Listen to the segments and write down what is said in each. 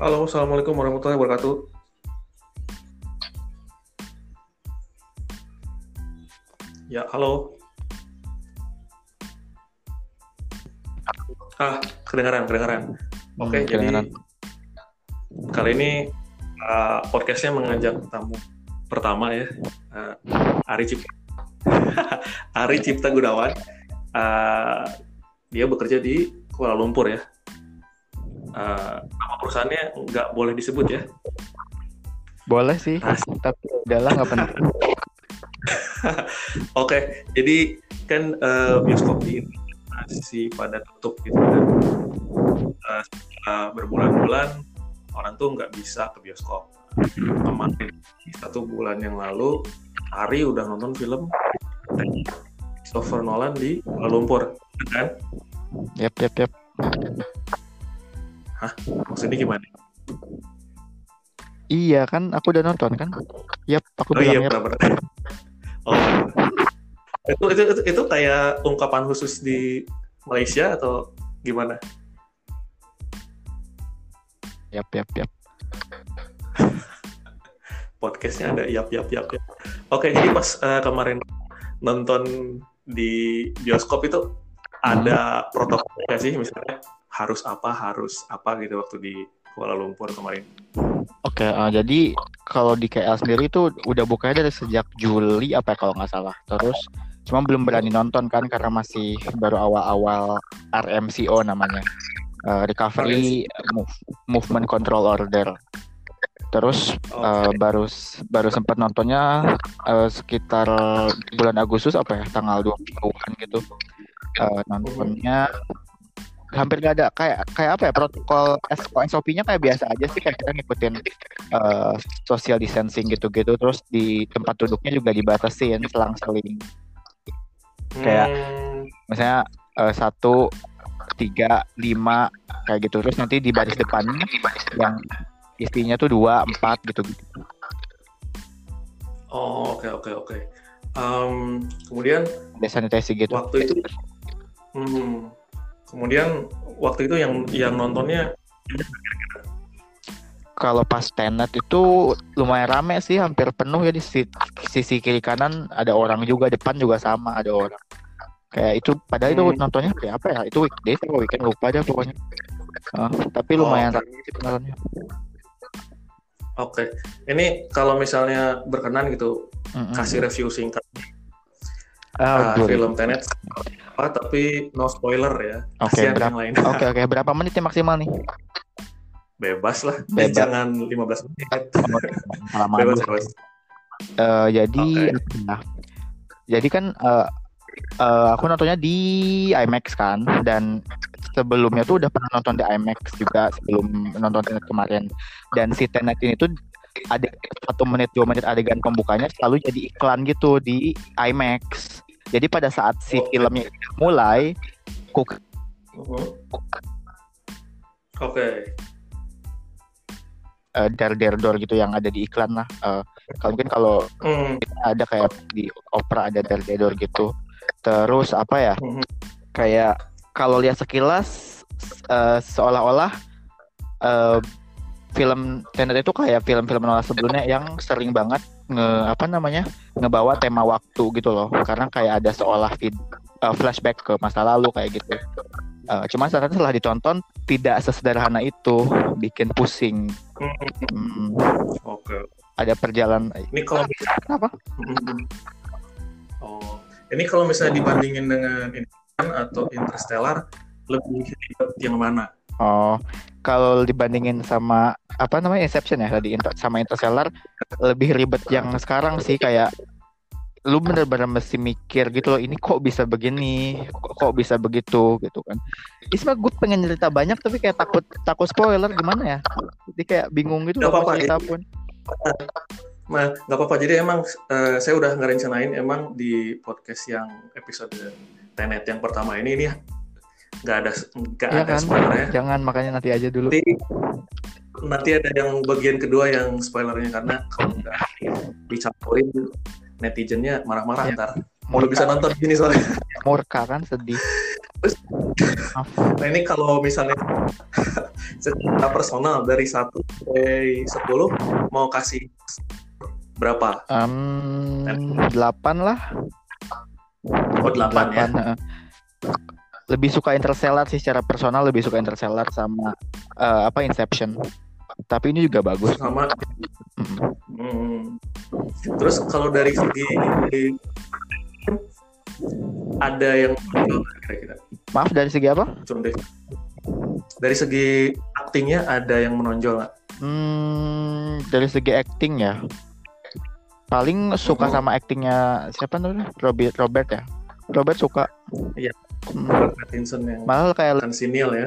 Halo, Assalamualaikum warahmatullahi wabarakatuh. Ya, halo. Ah, kedengaran, kedengaran. Oke, Hmm, jadi kedengaran. kali ini uh, podcastnya mengajak tamu pertama ya, uh, Ari Cipta. Ari Cipta Gunawan. Uh, dia bekerja di Kuala Lumpur ya. Uh, perusahaannya nggak boleh disebut ya. Boleh sih, Asik. tapi udahlah nggak penting. Oke, jadi kan eh, bioskop di masih pada tutup gitu kan. Eh, setelah berbulan-bulan orang tuh nggak bisa ke bioskop. Kemarin satu bulan yang lalu Ari udah nonton film Christopher Nolan di Kuala Lumpur, kan? Yap, yap, yap. Maksudnya gimana? Iya kan, aku udah nonton kan? Yap, aku Oh iya, bilang yap. benar-benar. Oh, itu, itu itu itu kayak ungkapan khusus di Malaysia atau gimana? Yap, yap, yap. podcastnya ada yap yap yap yap. Oke, jadi pas eh, kemarin nonton di bioskop itu ada protokol nggak sih misalnya harus apa harus apa gitu waktu di Kuala Lumpur kemarin. Oke, eh, jadi kalau di KL sendiri itu udah bukanya dari sejak Juli apa ya kalau nggak salah. Terus cuma belum berani nonton kan karena masih baru awal-awal RMCO namanya. Eh, recovery Move- Movement Control Order. Terus Oke. Eh, baru baru sempat nontonnya eh, sekitar bulan Agustus apa ya tanggal 20-an gitu Eh, nontonnya hampir nggak ada. Kayak kayak apa ya protokol SOP-nya kayak biasa aja sih. Kayak kita ngikutin eh, social distancing gitu-gitu. Terus di tempat duduknya juga dibatasin selang-seling. Kayak Hmm, misalnya eh, satu tiga lima kayak gitu. Terus nanti di baris depannya yang istinya tuh dua empat gitu gitu oh oke oke oke. Em, kemudian ada sanitasi gitu. waktu itu, hmm, kemudian waktu itu yang yang nontonnya kalau pas tenet itu lumayan rame sih hampir penuh ya di si- sisi kiri kanan. Ada orang juga depan juga sama ada orang. Kayak itu padahal itu Hmm. nontonnya kayak apa ya? Itu weekday atau weekend lupa deh pokoknya. Ah, tapi Oh, lumayan oke. rame sih penontonnya. Oke, ini kalau misalnya berkenan gitu Mm-mm. kasih review singkat Ah, uh, film Tenet apa tapi no spoiler ya. Oke, Kasihan berapa- yang lain. oke oke berapa menit ya maksimal nih Bebas lah. Bebas. Jangan 15 menit. Lama bebas, dulu. bebas. Eh, jadi apa ya? jadi kan eh, eh, aku nontonnya di IMAX kan dan sebelumnya tuh udah pernah nonton di IMAX juga sebelum nonton Tenet kemarin dan si Tenet ini tuh ada satu menit dua menit adegan pembukanya selalu jadi iklan gitu di IMAX jadi pada saat si Oke. filmnya mulai kuk Mhm. Oke. eh, der der door gitu yang ada di iklan lah Eh, kalau mungkin kalau Hmm. ada kayak di opera ada der der door gitu terus apa ya Mhm. kayak kalau lihat sekilas eh, seolah-olah eh, film Tenet itu kayak film-film Nolan sebelumnya yang sering banget nge apa namanya ngebawa tema waktu gitu loh karena kayak ada seolah vid- eh, flashback ke masa lalu kayak gitu Eh, cuma saat setelah ditonton tidak sesederhana itu bikin pusing Hmm, Oke. ada perjalanan Ini kalau misalnya Kenapa? Mhm. Oh, ini kalau misalnya dibandingin dengan Inception atau Interstellar lebih ribet yang mana? Oh, kalau dibandingin sama apa namanya Inception ya tadi sama Interstellar lebih ribet yang sekarang sih kayak lu bener-bener mesti mikir gitu loh ini kok bisa begini kok, kok bisa begitu gitu kan. Isma gue pengen cerita banyak tapi kayak takut takut spoiler gimana ya? Jadi kayak bingung gitu Gak apa-apa, cerita pun. Nah, nggak apa-apa. Jadi emang eh, saya udah ngerencanain emang di podcast yang episode Tenet yang pertama ini ini nggak ada nggak Iya ada kan? spoilernya. jangan makanya nanti aja dulu. Nanti nanti ada yang bagian kedua yang spoilernya karena kalau nggak dicampurin netizennya marah-marah Iya. ntar. Mau bisa nonton gini soalnya. murka kan sedih Nah ini kalau misalnya secara personal dari 1 sampai 10 mau kasih berapa? Um, 8 lah. Oh, 8, ya. heeh. Lebih suka Interstellar sih secara personal lebih suka Interstellar sama eh, apa Inception. Tapi ini juga bagus. Sama Mm. Hmm. Terus kalau dari segi ada yang kira-kira Maaf dari segi apa? Contoh. Dari segi aktingnya ada yang menonjol nggak? Hmm, dari segi acting ya. Paling suka Mhm. sama actingnya siapa namanya? Robert Robert ya. Robert suka. Iya. Hmm. Robert Pattinson yang Malah kayak kan sinil ya.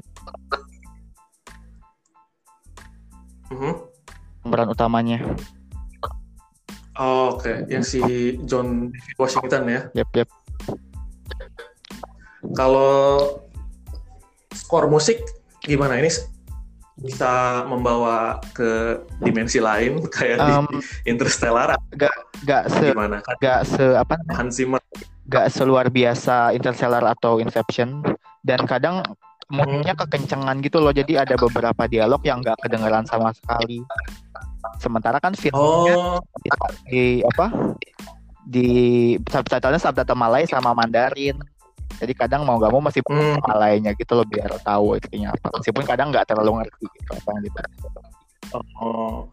Pemeran utamanya. Oh, Oke, yang si John Washington ya. Yep, yep. Kalau skor musik gimana ini bisa membawa ke dimensi lain kayak Um, di Interstellar atau Gak se gimana kan gak se apa? Hans Zimmer gak seluar biasa Interstellar atau Inception dan kadang moodnya kekencengan gitu loh jadi ada beberapa dialog yang gak kedengeran sama sekali sementara kan filmnya oh. di apa di subtitlenya subtitle Malay sama Mandarin. Jadi kadang mau gak mau masih hmm, Malaynya gitu loh biar tahu artinya apa. Meskipun kadang nggak terlalu ngerti gitu apa yang dibahas. oh.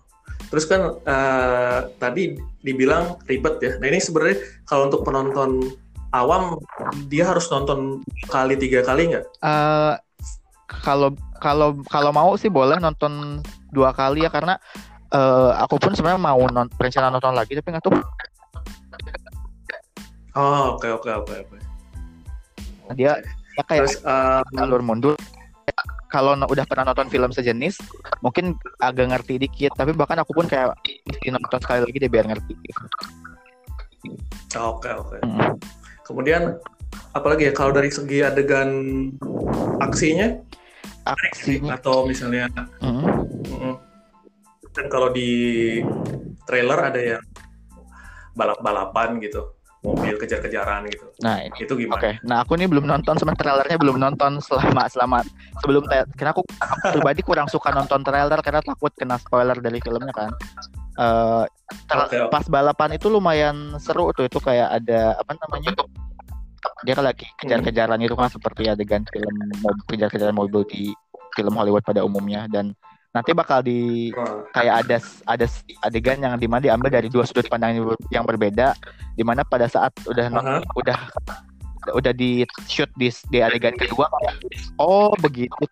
Terus kan eh, tadi dibilang ribet ya. Nah ini sebenarnya kalau untuk penonton awam dia harus nonton kali tiga kali nggak? Eh, kalau kalau kalau mau sih boleh nonton dua kali ya karena eh, aku pun sebenarnya mau non berencana nonton lagi tapi nggak tahu. Oh oke oke oke oke. Dia ya kayak terus alur mundur. Kalau no- udah pernah nonton film sejenis mungkin agak ngerti dikit tapi bahkan aku pun kayak mesti nonton sekali lagi deh biar ngerti. Oke oke. Mm. kemudian apalagi ya kalau dari segi adegan aksinya? Aksinya. Atau misalnya mm. mm, dan kalau di trailer ada yang balap-balapan gitu mobil kejar-kejaran gitu nah ini itu Oke, gimana nah aku nih belum nonton sementara trailernya belum nonton selama selama sebelum karena aku, aku pribadi kurang suka nonton trailer karena takut kena spoiler dari filmnya kan. Eh, tra- Oke, oke. Pas balapan itu lumayan seru tuh itu kayak ada apa namanya? Dia kan lagi kejar-kejaran itu kan seperti adegan film mobil kejar-kejaran mobil di film Hollywood pada umumnya dan nanti bakal di kayak ada ada adegan yang di mana diambil dari dua sudut pandang yang ber- yang berbeda di mana pada saat udah non- aha. udah udah di shoot di, di adegan kedua oh begitu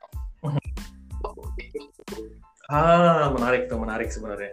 ah menarik tuh menarik sebenarnya